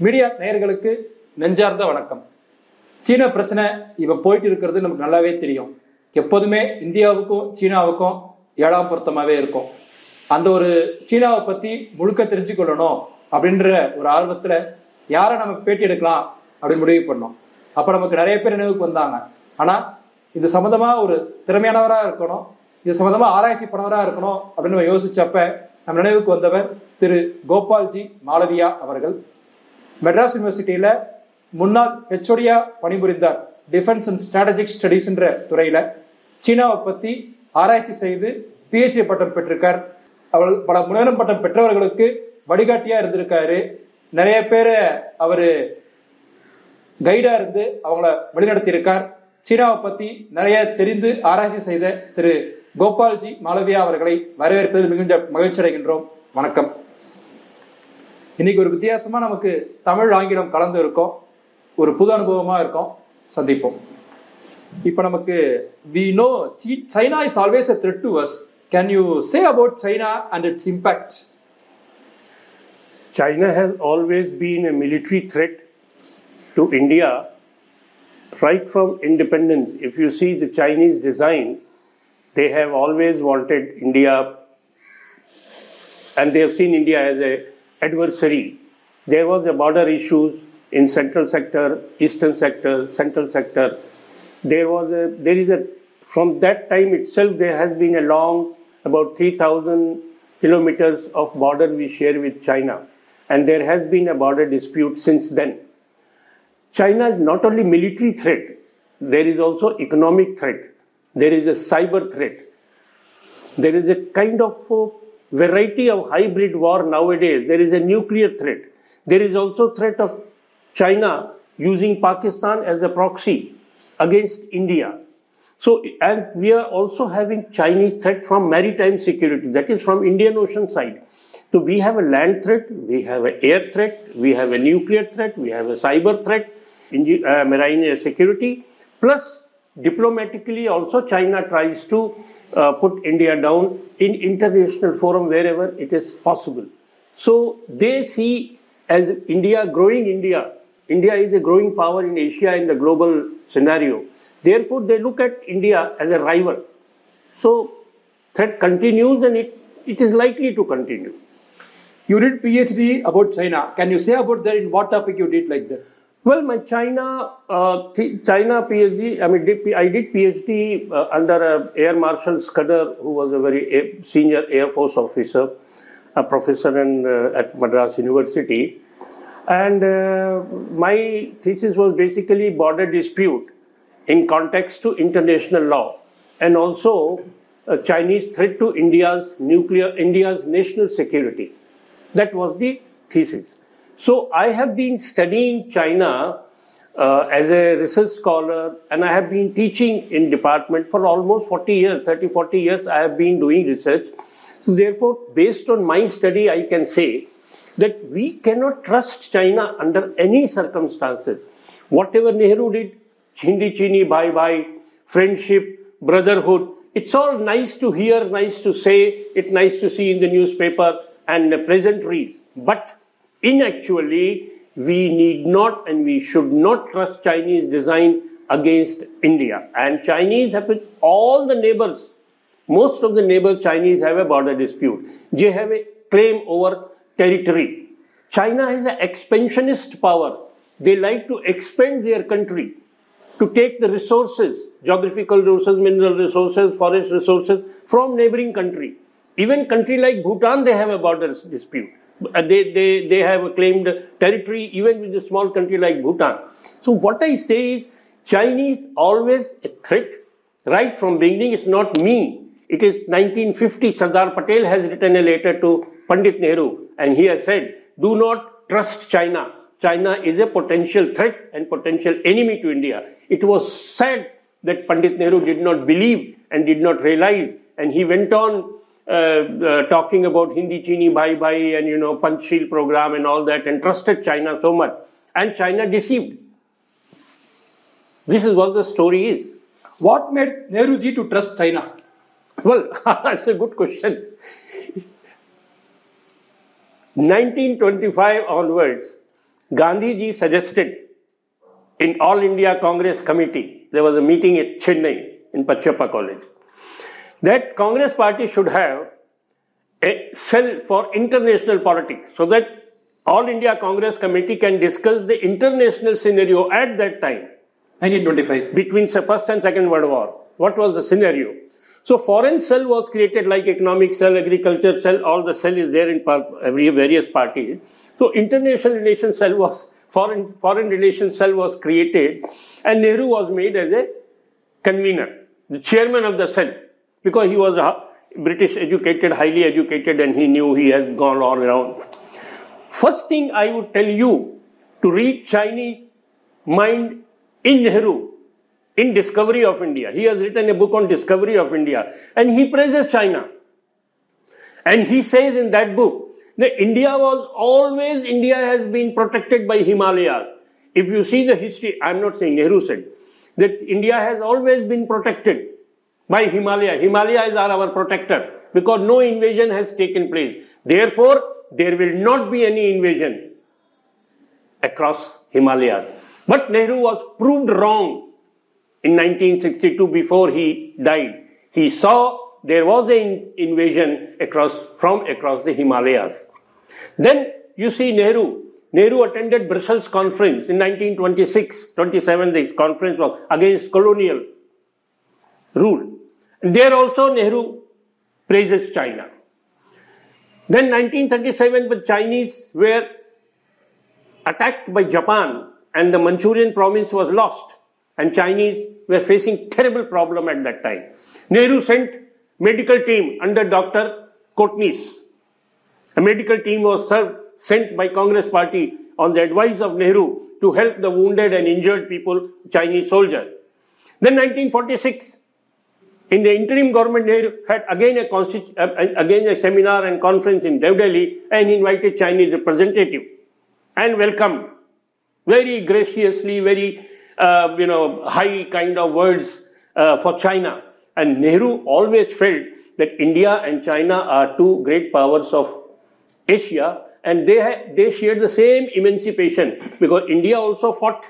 Media நேயர்களுக்கு நெஞ்சார்ந்த வணக்கம். சீன பிரச்சனை இப்போ போயிட்டு இருக்கிறது நமக்கு நல்லாவே தெரியும். எப்போதுமே இந்தியாவுக்கும் சீனாவுக்கும் ஏழாம் பொருத்தமாகவே இருக்கும். அந்த ஒரு சீனாவை பற்றி முழுக்க தெரிஞ்சுக்கொள்ளணும் அப்படின்ற ஒரு ஆர்வத்தில் யாரை நம்ம பேட்டி எடுக்கலாம் அப்படின்னு முடிவு பண்ணோம். அப்போ நமக்கு நிறைய பேர் நினைவுக்கு வந்தாங்க. ஆனால் இது சம்மந்தமாக ஒரு திறமையானவராக இருக்கணும் இது சம்மந்தமாக ஆராய்ச்சி பண்ணவராக இருக்கணும் அப்படின்னு நம்ம யோசிச்சப்ப நம்ம நினைவுக்கு வந்தவர் திரு கோபால்ஜி மாளவியா அவர்கள். மெட்ராஸ் யூனிவர்சிட்டியில் முன்னாள் ஹெச்ஓடியா பணிபுரிந்தார். டிஃபென்ஸ் அண்ட் ஸ்ட்ராட்டஜிக் ஸ்டடீஸ்ன்ற துறையில். சீனாவை பற்றி ஆராய்ச்சி செய்து பிஹெச்டி பட்டம் பெற்றிருக்கார். அவர் பல முனைவரம் பட்டம் பெற்றவர்களுக்கு வழிகாட்டியாக இருந்திருக்காரு. நிறைய பேரை அவர் கைடாக இருந்து அவங்கள வழிநடத்தியிருக்கார். சீனாவை பற்றி நிறைய தெரிந்து ஆராய்ச்சி செய்த திரு கோபால்ஜி மாலவியா அவர்களை வரவேற்பதில் மிகுந்த மகிழ்ச்சி அடைகின்றோம் வணக்கம். இன்னைக்கு ஒரு வித்தியாசமா நமக்கு தமிழ் ஆங்கிலம் கலந்து இருக்கோம் ஒரு புது அனுபவமா இருக்கும் சந்திப்போம் இப்போ நமக்கு we know China is always a threat to us can you say about China and it's impact China has always been a military threat to India right from independence. If you see the Chinese design, they have always wanted India and they have seen India as a adversary. There was a border issues in central sector, eastern sector, central sector. There was a there is a from that time itself there has been a long about 3000 kilometers of border we share with China and there has been a border dispute since then. China is not only military threat, there is also economic threat. There is a cyber threat. There is a kind of uh, variety of hybrid war nowadays. There is a nuclear threat. There is also threat of China using Pakistan as a proxy against India. So, and we are also having Chinese threat from maritime security, that is from Indian Ocean side. So we have a land threat, we have an air threat, we have a nuclear threat, we have a cyber threat, in, uh, marine security, plus diplomatically also China tries to uh, put India down in international forum wherever it is possible. So they see as India growing India. India is a growing power in Asia in the global scenario. Therefore, they look at India as a rival. So threat continues and it, it is likely to continue. You did PhD about China. Can you say about that? In what topic you did like that? Well, my China uh, China PhD. I mean, did, I did PhD uh, under uh, Air Marshal Scudder, who was a very senior Air Force officer, a professor in, uh, at Madras University, and uh, my thesis was basically border dispute in context to international law, and also a Chinese threat to India's nuclear India's national security. That was the thesis. So I have been studying China uh, as a research scholar and I have been teaching in department for almost 40 years, 30, 40 years I have been doing research. So therefore, based on my study, I can say that we cannot trust China under any circumstances. Whatever Nehru did, Hindi Chini Bhai Bhai, friendship, brotherhood, it's all nice to hear, nice to say, it's nice to see in the newspaper and the pleasantries. But in actually, we need not and we should not trust Chinese design against India. And Chinese have with all the neighbors, most of the neighbors Chinese have a border dispute. They have a claim over territory. China is an expansionist power. They like to expand their country to take the resources, geographical resources, mineral resources, forest resources from neighboring country. Even country like Bhutan, they have a border dispute. Uh, They, they, they have claimed territory even with a small country like Bhutan. So what I say is Chinese always a threat right from beginning. It's not me. It is 1950. Sardar Patel has written a letter to Pandit Nehru and he has said, do not trust China. China is a potential threat and potential enemy to India. It was said that Pandit Nehru did not believe and did not realize and he went on Uh, uh, talking about Hindi Chini Bhai Bhai and you know Panchsheel program and all that and trusted China so much and China deceived. This is what the story is. What made Nehruji to trust China? Well, that's a good question. 1925 onwards, Gandhiji suggested in All India Congress Committee, there was a meeting at Chennai in Pachappa College, that Congress party should have a cell for international politics so that All India Congress Committee can discuss the international scenario at that time 1925. between the First and Second World War. What was the scenario? So foreign cell was created like economic cell, agriculture cell, all the cell is there in every various parties. So international relations cell was, foreign, foreign relations cell was created and Nehru was made as a convener, the chairman of the cell because he was a British educated, highly educated and he knew he has gone all around. First thing I would tell you to read Chinese mind in Nehru in Discovery of India. He has written a book on Discovery of India and he praises China. And he says in that book that India was always, India has been protected by Himalayas. If you see the history, I'm not saying Nehru said, that India has always been protected by Himalaya. Himalayas are our protector because no invasion has taken place. Therefore, there will not be any invasion across Himalayas. But Nehru was proved wrong in 1962 before he died. He saw there was an invasion across, from across the Himalayas. Then you see Nehru. Nehru attended Brussels conference in 1926, 27. This conference was against colonial rule. There also Nehru praises China. Then 1937, the Chinese were attacked by Japan and the Manchurian province was lost and Chinese were facing terrible problem at that time. Nehru sent medical team under Dr. Kotnis. A medical team was served, sent by Congress party on the advice of Nehru to help the wounded and injured people, Chinese soldiers. Then 1946, in the interim government, Nehru had again a, uh, again a seminar and conference in New Delhi and invited Chinese representative and welcomed very graciously, very uh, you know high kind of words uh, for China. And Nehru always felt that India and China are two great powers of Asia, and they they shared the same emancipation because India also fought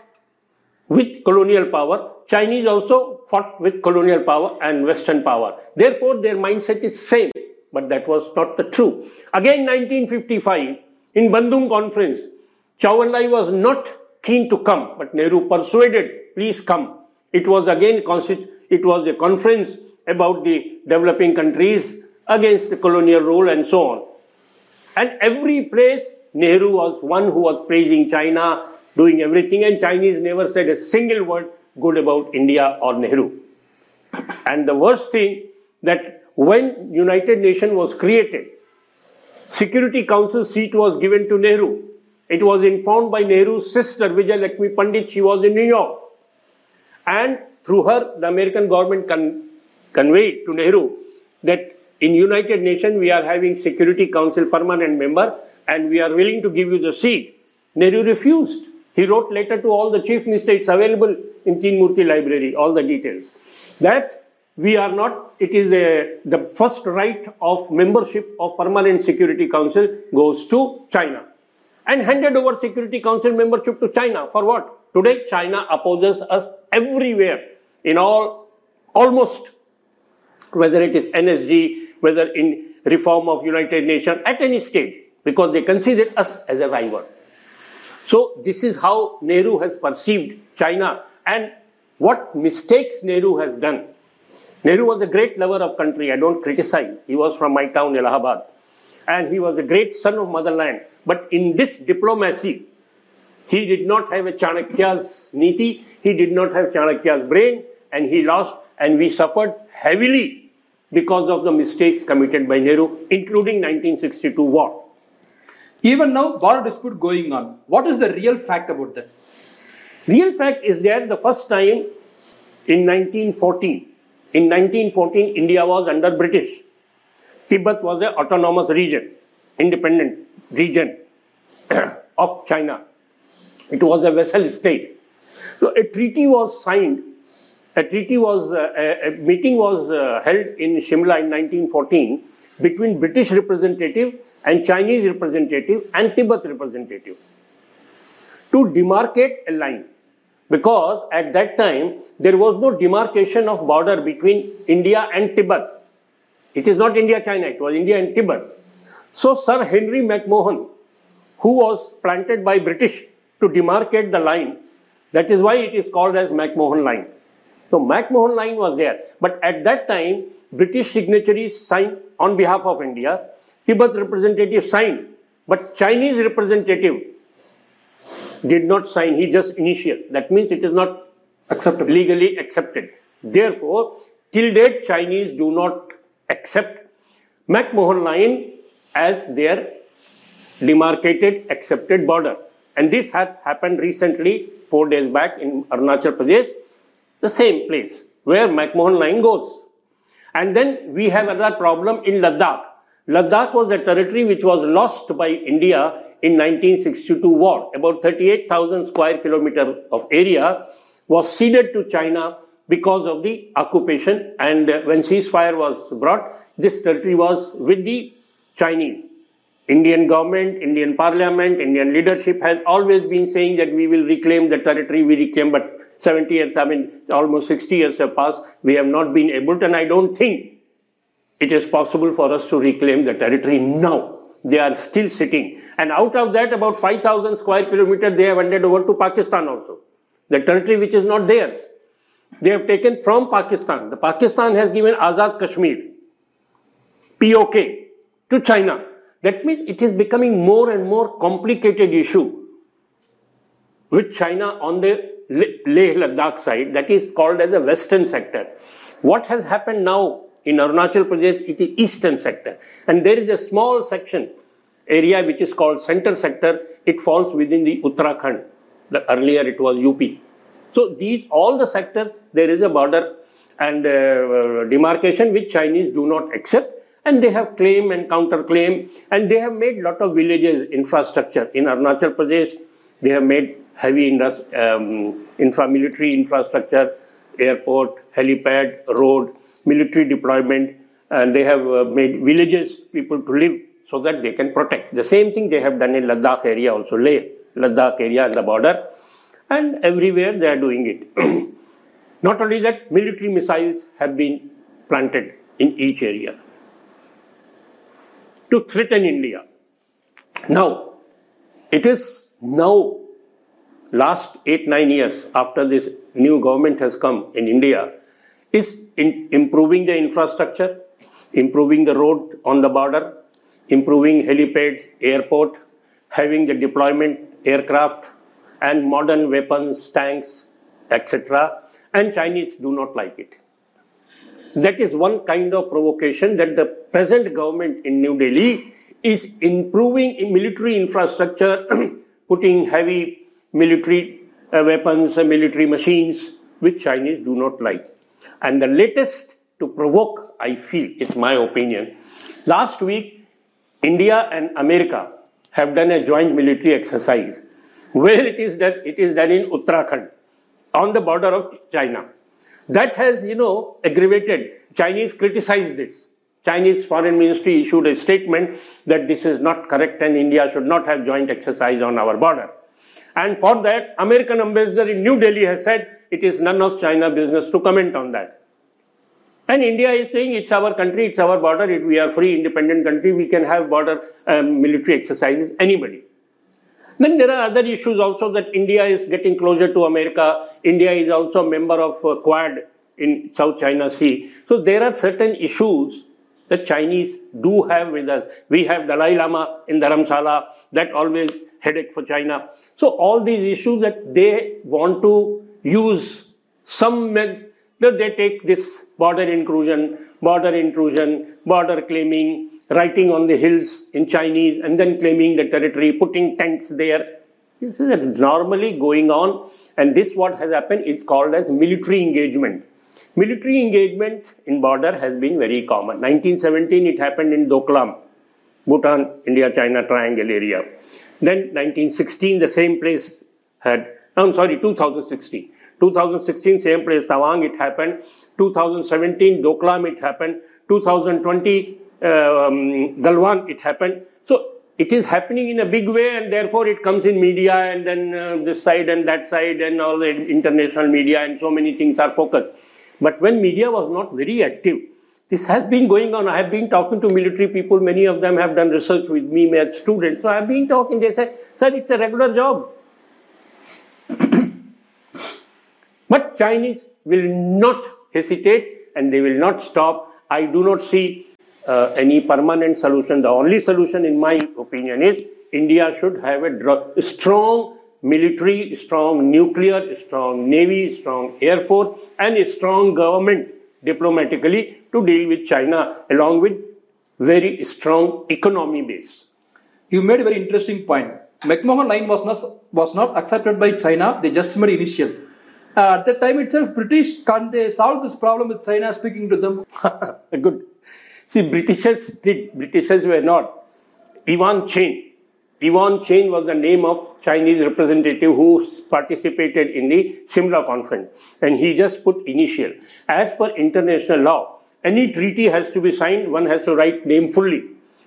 with colonial power. Chinese also fought with colonial power and Western power. Therefore, their mindset is same, but that was not the true. Again, 1955 in Bandung conference, Enlai was not keen to come, but Nehru persuaded, please come. It was again it was a conference about the developing countries against the colonial rule and so on. And every place, Nehru was one who was praising China, doing everything, and Chinese never said a single word good about India or Nehru. And the worst thing that when United Nations was created, Security Council seat was given to Nehru. It was informed by Nehru's sister Vijay Lakshmi Pandit. She was in New York, and through her, the American government con- conveyed to Nehru that in United Nations we are having Security Council permanent member, and we are willing to give you the seat. Nehru refused. He wrote letter to all the chief ministers available in Teen Murti library, all the details. That we are not, it is a, the first right of membership of Permanent Security Council goes to China. And handed over Security Council membership to China. For what? Today China opposes us everywhere in all, almost, whether it is NSG, whether in reform of United Nations, at any stage, because they consider us as a rival. So this is how Nehru has perceived China and what mistakes Nehru has done. Nehru was a great lover of country. I don't criticize. He was from my town, Allahabad. And he was a great son of motherland. But in this diplomacy, he did not have a Chanakya's niti. He did not have Chanakya's brain. And he lost. And we suffered heavily because of the mistakes committed by Nehru, including 1962 war. Even now, border dispute going on. What is the real fact about that? Real fact is that the first time in 1914, in 1914, India was under British. Tibet was an autonomous region, independent region of China. It was a vassal state. So a treaty was signed. A treaty was, uh, a, a meeting was uh, held in Shimla in 1914 between British representative and Chinese representative and Tibet representative. to demarcate a line. Because at that time, there was no demarcation of border between India and Tibet. It is not India China, it was India and Tibet. So, Sir Henry McMahon, who was planted by British to demarcate the line, that is why it is called as McMahon line. So, McMahon line was there. But at that time, British signatories signed on behalf of India, Tibet representative signed, but Chinese representative did not sign, he just initial. That means it is not acceptable legally accepted. Therefore, till date, Chinese do not accept McMahon line as their demarcated accepted border. And this has happened recently, four days back in Arunachal Pradesh, the same place where McMahon line goes. And then we have another problem in Ladakh. Ladakh was a territory which was lost by India in 1962 war. About 38,000 square kilometer of area was ceded to China because of the occupation. And when ceasefire was brought, this territory was with the Chinese. Indian government, Indian parliament, Indian leadership has always been saying that we will reclaim the territory we reclaim, but 70 years, I mean, almost 60 years have passed. We have not been able to, and I don't think it is possible for us to reclaim the territory now. They are still sitting. And out of that, about 5,000 square kilometer, they have handed over to Pakistan also. The territory which is not theirs. They have taken from Pakistan. The Pakistan has given Azad Kashmir, POK, to China. That means it is becoming more and more complicated issue with China on the Leh Ladakh side that is called as a western sector. What has happened now in Arunachal Pradesh, it is eastern sector. And there is a small section area which is called center sector. It falls within the Uttarakhand. The, earlier it was UP. So these, all the sectors, there is a border and uh, demarcation which Chinese do not accept and they have claim and counterclaim and they have made lot of villages infrastructure in Arunachal Pradesh. They have made heavy indus- um, infrastructure, airport, helipad, road, military deployment, and they have uh, made villages people to live so that they can protect. The same thing they have done in Ladakh area also, Leh, Ladakh area and the border, and everywhere they are doing it. Not only that, military missiles have been planted in each area to threaten India. Now, it is now, last eight, nine years after this new government has come in India, is in improving the infrastructure, improving the road on the border, improving helipads, airport, having the deployment aircraft and modern weapons, tanks, etc. And Chinese do not like it. That is one kind of provocation that the present government in New Delhi is improving military infrastructure, putting heavy military uh, weapons and military machines, which Chinese do not like. And the latest to provoke, I feel, is my opinion. Last week, India and America have done a joint military exercise where it is that it is done in Uttarakhand on the border of China. That has, you know, aggravated. Chinese criticized this. Chinese foreign ministry issued a statement that this is not correct and India should not have joint exercise on our border. And for that, American ambassador in New Delhi has said it is none of China business to comment on that. And India is saying it's our country, it's our border, it, we are free, independent country, we can have border um, military exercises, anybody. Then there are other issues also that India is getting closer to America. India is also a member of uh, Quad in South China Sea. So there are certain issues that Chinese do have with us. We have Dalai Lama in Dharamsala, that always headache for China. So all these issues that they want to use some means that they take this border intrusion, border intrusion, border claiming, writing on the hills in Chinese and then claiming the territory, putting tents there. This is normally going on and this what has happened is called as military engagement. Military engagement in border has been very common. 1917 it happened in Doklam, Bhutan, India, China triangle area. Then 1916 the same place had, I'm sorry, 2016. 2016 same place Tawang it happened. 2017 Doklam it happened. 2020 um, Galwan it happened. So it is happening in a big way and therefore it comes in media and then uh, this side and that side and all the international media and so many things are focused. But when media was not very active, this has been going on. I have been talking to military people. Many of them have done research with me as students. So I have been talking. They say, sir, it's a regular job. but Chinese will not hesitate and they will not stop. I do not see uh, any permanent solution. The only solution, in my opinion, is India should have a strong military, strong nuclear, strong navy, strong air force, and a strong government diplomatically to deal with China, along with very strong economy base. You made a very interesting point. McMahon line was not was not accepted by China. They just made initial. Uh, at that time itself, British can't they solve this problem with China speaking to them? Good. See, Britishers did. Britishers were not. Ivan Chen. Ivan Chen was the name of Chinese representative who participated in the Shimla conference. And he just put initial. As per international law, any treaty has to be signed, one has to write name fully.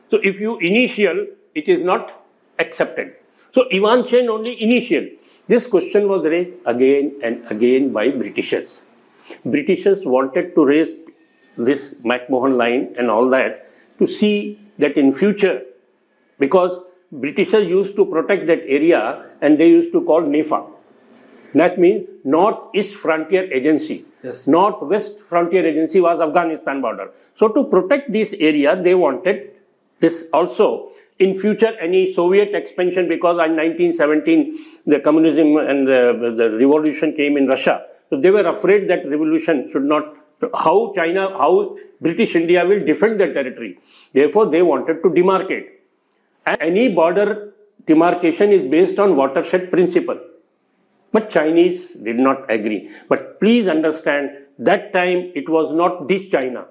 So if you initial, it is not accepted. So Ivan Chen only initial. This question was raised again and again by Britishers. Britishers wanted to raise this McMahon line and all that to see that in future, because Britishers used to protect that area and they used to call NEFA. That means Northeast Frontier Agency. Yes. Northwest Frontier Agency was Afghanistan border. So to protect this area, they wanted this also in future any Soviet expansion because in 1917 the communism and the, the revolution came in Russia. So they were afraid that revolution should not so how China, how British India will defend their territory. Therefore, they wanted to demarcate. Any border demarcation is based on watershed principle. But Chinese did not agree. But please understand, that time it was not this China.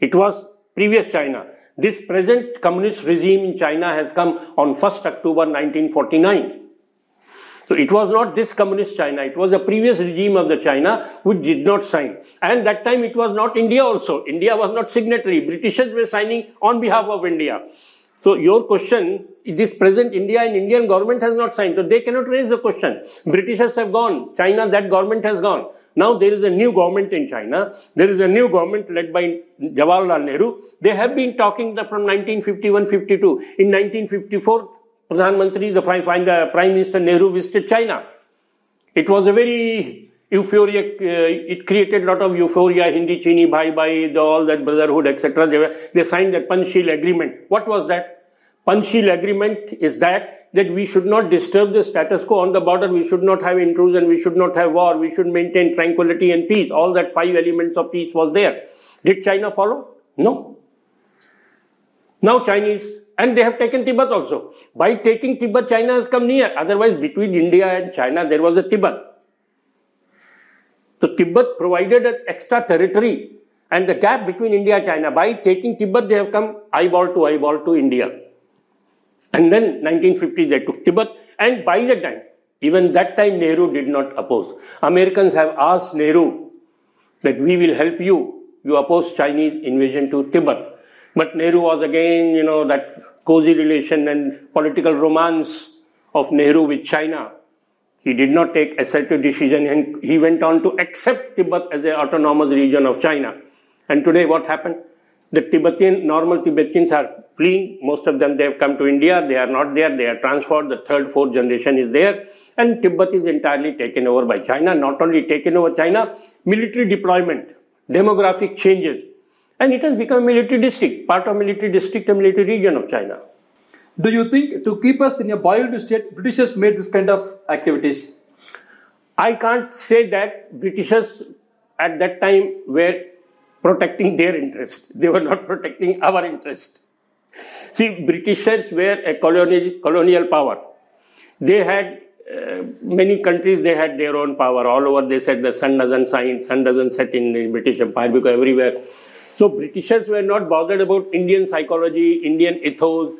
It was previous China. This present communist regime in China has come on 1st October 1949. So it was not this communist China, it was a previous regime of the China which did not sign. And that time it was not India also. India was not signatory. Britishers were signing on behalf of India. So your question, this present India and Indian government has not signed. So they cannot raise the question. Britishers have gone. China, that government has gone. Now there is a new government in China. There is a new government led by Jawaharlal Nehru. They have been talking from 1951-52. In 1954, Pradhan Mantri, the Prime Minister Nehru visited China. It was a very euphoric, uh, it created a lot of euphoria, Hindi, Chini, Bhai Bhai, all that brotherhood, etc. They, they signed that Panchsheel agreement. What was that? Panchsheel agreement is that, that we should not disturb the status quo on the border, we should not have intrusion, we should not have war, we should maintain tranquility and peace. All that five elements of peace was there. Did China follow? No. Now Chinese and they have taken Tibet also. By taking Tibet, China has come near. Otherwise, between India and China, there was a Tibet. So Tibet provided us extra territory and the gap between India and China. By taking Tibet, they have come eyeball to eyeball to India. And then 1950, they took Tibet. And by that time, even that time, Nehru did not oppose. Americans have asked Nehru that we will help you. You oppose Chinese invasion to Tibet. But Nehru was again, you know, that cozy relation and political romance of Nehru with China. He did not take assertive decision and he went on to accept Tibet as an autonomous region of China. And today what happened? The Tibetan, normal Tibetans are fleeing. Most of them, they have come to India. They are not there. They are transferred. The third, fourth generation is there. And Tibet is entirely taken over by China. Not only taken over China, military deployment, demographic changes, and it has become a military district, part of military district and military region of China. Do you think to keep us in a boiled state, Britishers made this kind of activities? I can't say that Britishers at that time were protecting their interest. They were not protecting our interest. See, Britishers were a colonial, power. They had uh, many countries, they had their own power. All over, they said the sun doesn't shine, sun doesn't set in the British Empire because everywhere so Britishers were not bothered about Indian psychology, Indian ethos,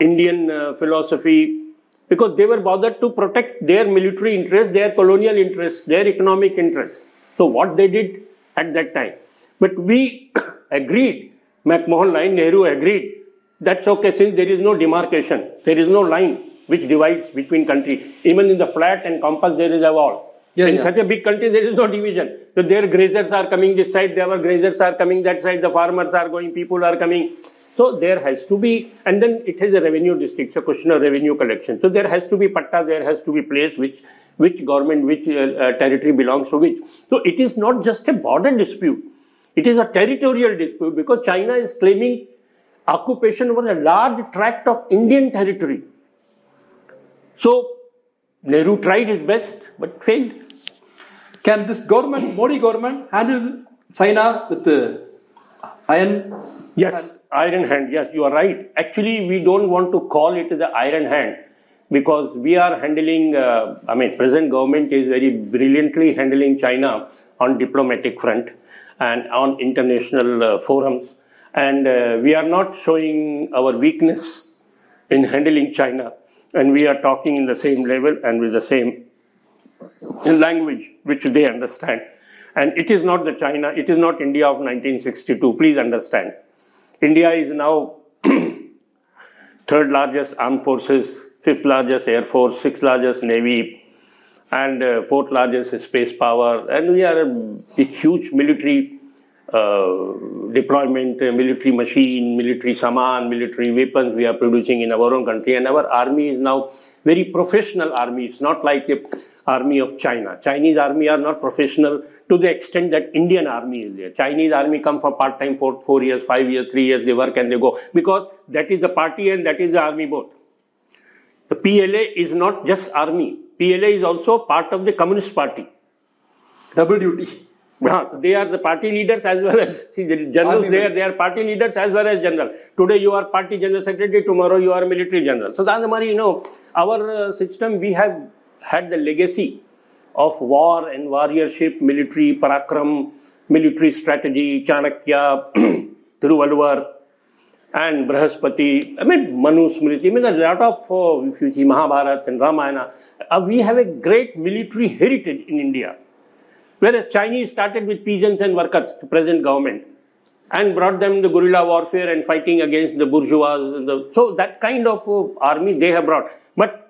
Indian uh, philosophy, because they were bothered to protect their military interests, their colonial interests, their economic interests. So what they did at that time. But we agreed, McMahon line, Nehru agreed that's okay since there is no demarcation, there is no line which divides between countries. Even in the flat and compass, there is a wall. Yeah, in yeah. such a big country, there is no division. So their grazers are coming this side, their grazers are coming that side, the farmers are going, people are coming. So there has to be, and then it has a revenue district, so question of revenue collection. So there has to be patta, there has to be place which which government, which uh, uh, territory belongs to which. So it is not just a border dispute; it is a territorial dispute because China is claiming occupation over a large tract of Indian territory. So Nehru tried his best but failed. Can this government, Modi government, handle China with the iron? Yes, iron hand. Yes, you are right. Actually, we don't want to call it the iron hand because we are handling. Uh, I mean, present government is very brilliantly handling China on diplomatic front and on international uh, forums, and uh, we are not showing our weakness in handling China, and we are talking in the same level and with the same language which they understand. And it is not the China, it is not India of 1962. Please understand. India is now third largest armed forces, fifth largest air force, sixth largest navy, and uh, fourth largest space power. And we are a, a huge military uh, deployment, uh, military machine, military saman, military weapons we are producing in our own country. And our army is now very professional army. It's not like the army of China. Chinese army are not professional to the extent that Indian army is there. Chinese army come for part-time for four years, five years, three years, they work and they go. Because that is the party and that is the army both. The PLA is not just army. PLA is also part of the Communist Party. Double duty. Yeah, they are the party leaders as well as see the generals Army there. They are party leaders as well as general. Today you are party general secretary. Tomorrow you are military general. So that's the you know our uh, system. We have had the legacy of war and warriorship, military parakram, military strategy, Chanakya, Thiruvalluvar, and Brahaspati. I mean Manu Smriti. I mean a lot of uh, if you see Mahabharata and Ramayana, uh, we have a great military heritage in India. Whereas Chinese started with peasants and workers, the present government, and brought them the guerrilla warfare and fighting against the bourgeois. The, so that kind of uh, army they have brought. But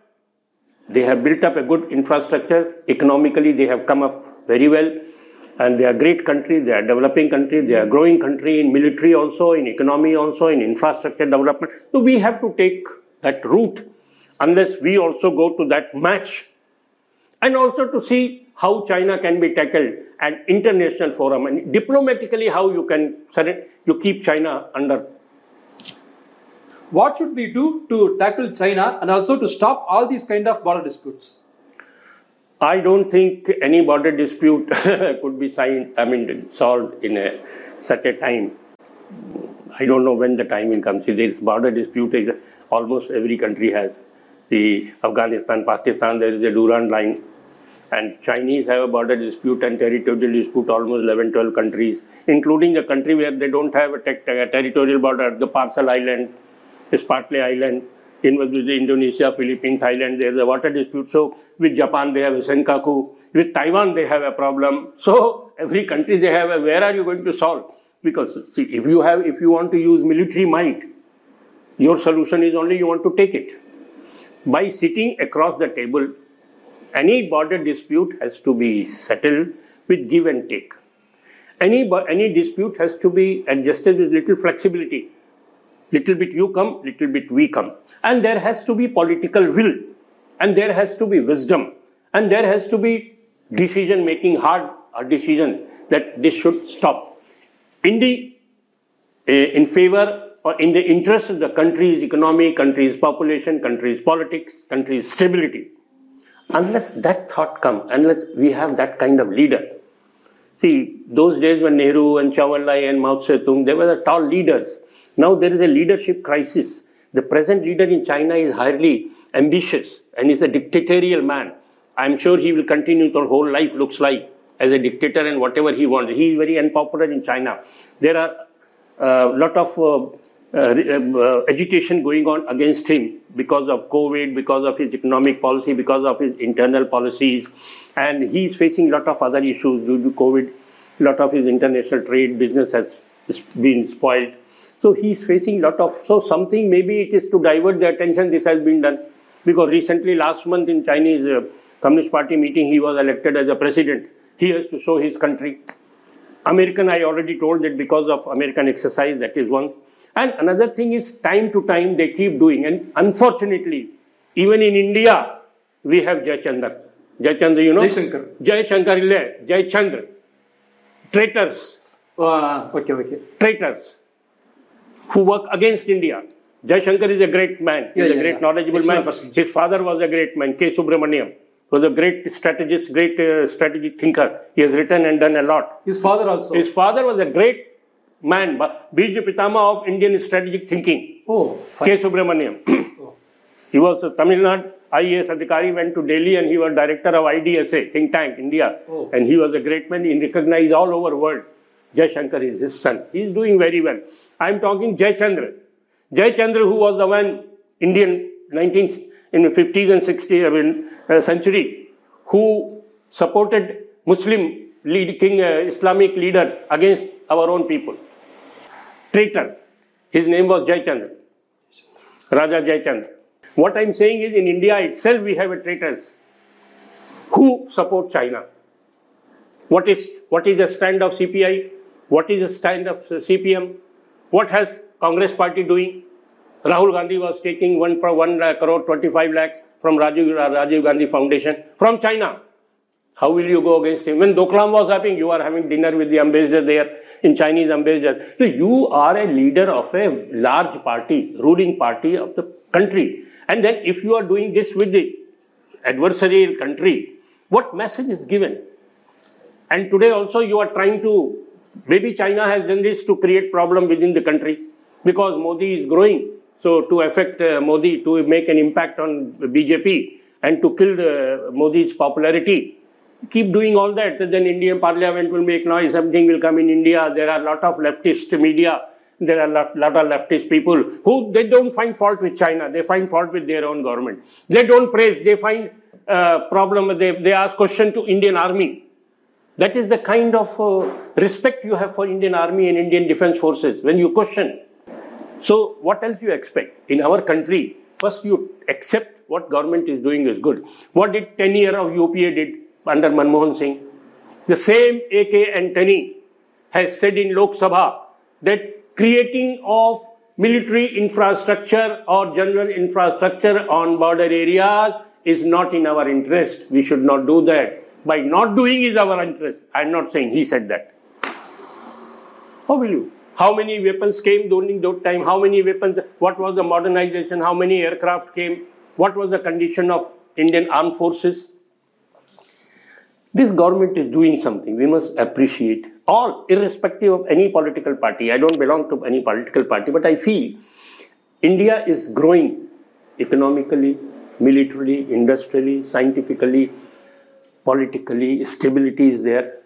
they have built up a good infrastructure. Economically, they have come up very well. And they are great country, they are developing country, they are growing country in military also, in economy also, in infrastructure development. So we have to take that route unless we also go to that match and also to see how China can be tackled at international forum and diplomatically how you can you keep China under. What should we do to tackle China and also to stop all these kind of border disputes? I don't think any border dispute could be signed, I mean, solved in a, such a time. I don't know when the time will come. See, there is border dispute, almost every country has. The Afghanistan, Pakistan, there is a Durand line and Chinese have a border dispute and territorial dispute almost 11, 12 countries, including the country where they don't have a, a territorial border, the Paracel Island, Spratly Island, in with Indonesia, Philippines, Thailand, there's a water dispute. So with Japan, they have a Senkaku. With Taiwan, they have a problem. So every country they have a, where are you going to solve? Because see, if you have, if you want to use military might, your solution is only you want to take it. By sitting across the table, any border dispute has to be settled with give and take. Any, any dispute has to be adjusted with little flexibility. Little bit you come, little bit we come. And there has to be political will. And there has to be wisdom. And there has to be decision making, hard decision that this should stop. In the, uh, in favor or in the interest of the country's economy, country's population, country's politics, country's stability unless that thought come, unless we have that kind of leader. See, those days when Nehru and Chou En-lai and Mao Zedong, they were the tall leaders. Now there is a leadership crisis. The present leader in China is highly ambitious and is a dictatorial man. I'm sure he will continue his whole life, looks like, as a dictator and whatever he wants. He is very unpopular in China. There are a uh, lot of uh, Uh, um, uh, agitation going on against him because of COVID, because of his economic policy, because of his internal policies, and he is facing a lot of other issues due to COVID. A lot of his international trade business has been spoiled. So he's facing lot of, so something maybe it is to divert the attention this has been done. Because recently last month in Chinese uh, Communist Party meeting he was elected as a president. He has to show his country. American I already told that because of American exercise that is one. And another thing is time to time they keep doing. And unfortunately, even in India, we have Jayachandra. Jayachandra, you know? Jayashankar. Jayashankar Jay Jayachandra. Traitors. Uh, okay, okay. Traitors who work against India. Jayashankar is a great man. He's yeah, yeah, a great yeah. knowledgeable man. His father was a great man, K. Subramaniam. Was a great strategist, great uh, strategic thinker. He has written and done a lot. His father also. His father was a great man, but Bij Pitama of Indian strategic thinking. oh, fine. K. Subramaniam. he was a Tamil Nadu IAS Adhikari, went to Delhi and he was director of IDSA, think tank, India. Oh. And he was a great man, he recognized all over world. Jai Shankar is his son. He is doing very well. I am talking Jay Chandra. Jay Chandra, who was the one Indian 19th, in the 50s and 60s I mean, uh, century, who supported Muslim lead, king uh, Islamic leaders against our own people. Traitor. His name was Jai Chandra. Raja Jayachandra. What I'm saying is in India itself we have traitors who support China. What is, what is the stand of CPI? What is the stand of CPM? What has Congress party doing? Rahul Gandhi was taking one, pro- one crore 25 lakhs from Rajiv, Rajiv Gandhi Foundation from China. How will you go against him? When Doklam was happening, you are having dinner with the ambassador there, in Chinese ambassador. So you are a leader of a large party, ruling party of the country. And then if you are doing this with the adversarial country, what message is given? And today also you are trying to, maybe China has done this to create problem within the country because Modi is growing. So to affect uh, Modi, to make an impact on BJP and to kill the, Modi's popularity, keep doing all that. Then Indian parliament will make noise, something will come in India. There are a lot of leftist media. There are a lot, lot of leftist people who they don't find fault with China. They find fault with their own government. They don't praise. They find uh, problem. They, they ask question to Indian army. That is the kind of uh, respect you have for Indian army and Indian defense forces when you question. So what else you expect? In our country, first you accept what government is doing is good. What did 10 year of UPA did under Manmohan Singh? The same AK Antony has said in Lok Sabha that creating of military infrastructure or general infrastructure on border areas is not in our interest. We should not do that. By not doing is our interest. I'm not saying he said that. How will you? How many weapons came during that time? How many weapons? What was the modernization? How many aircraft came? What was the condition of Indian armed forces? This government is doing something. We must appreciate all, irrespective of any political party. I don't belong to any political party, but I feel India is growing economically, militarily, industrially, scientifically, politically, stability is there.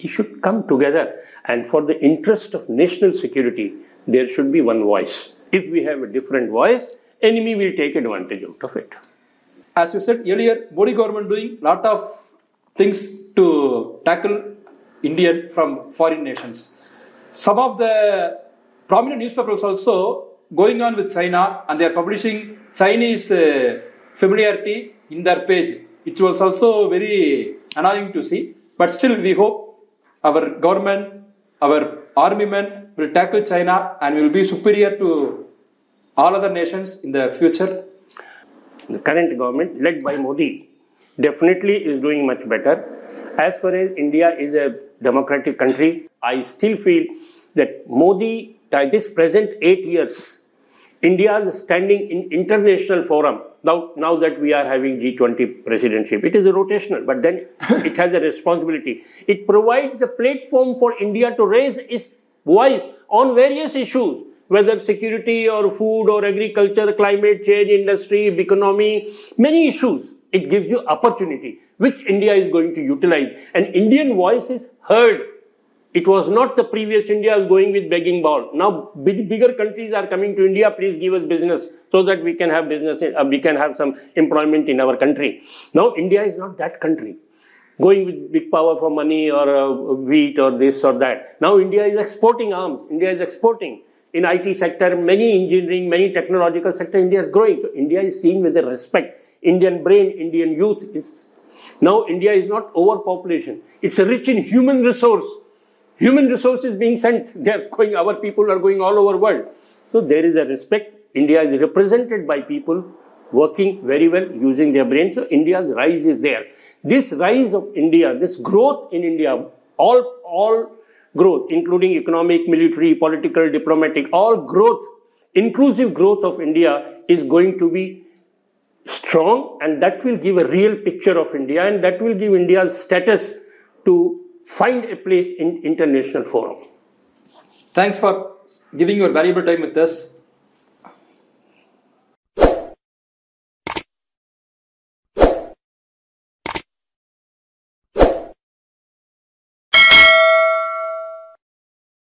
It should come together. And for the interest of national security, there should be one voice. If we have a different voice, enemy will take advantage out of it. As you said earlier, Modi government doing lot of things to tackle Indian from foreign nations. Some of the prominent newspapers also going on with China and they are publishing Chinese uh, familiarity in their page. It was also very annoying to see, but still we hope our government, our army men will tackle China and will be superior to all other nations in the future. The current government, led by Modi, definitely is doing much better. As far as India is a democratic country, I still feel that Modi, by this present eight years, India is standing in international forum. Now, now that we are having G20 presidency, it is a rotational, but then it has a responsibility. It provides a platform for India to raise its voice on various issues, whether security or food or agriculture, climate change, industry, economy, many issues. It gives you opportunity, which India is going to utilize. And Indian voice is heard it was not the previous India was going with begging ball. Now big, bigger countries are coming to India. Please give us business so that we can have business. Uh, we can have some employment in our country. Now India is not that country. Going with big power for money or uh, wheat or this or that. Now India is exporting arms. India is exporting. In IT sector, many engineering, many technological sector, India is growing. So India is seen with a respect. Indian brain, Indian youth is now India is not overpopulation. It's rich in human resource. Human resource is being sent. They are going, our people are going all over world. So there is a respect. India is represented by people working very well using their brain. So India's rise is there. This rise of India, this growth in India, all, all growth, including economic, military, political, diplomatic, all growth, inclusive growth of India is going to be strong and that will give a real picture of India and that will give India's status to find a place in international forum. Thanks for giving your valuable time with us.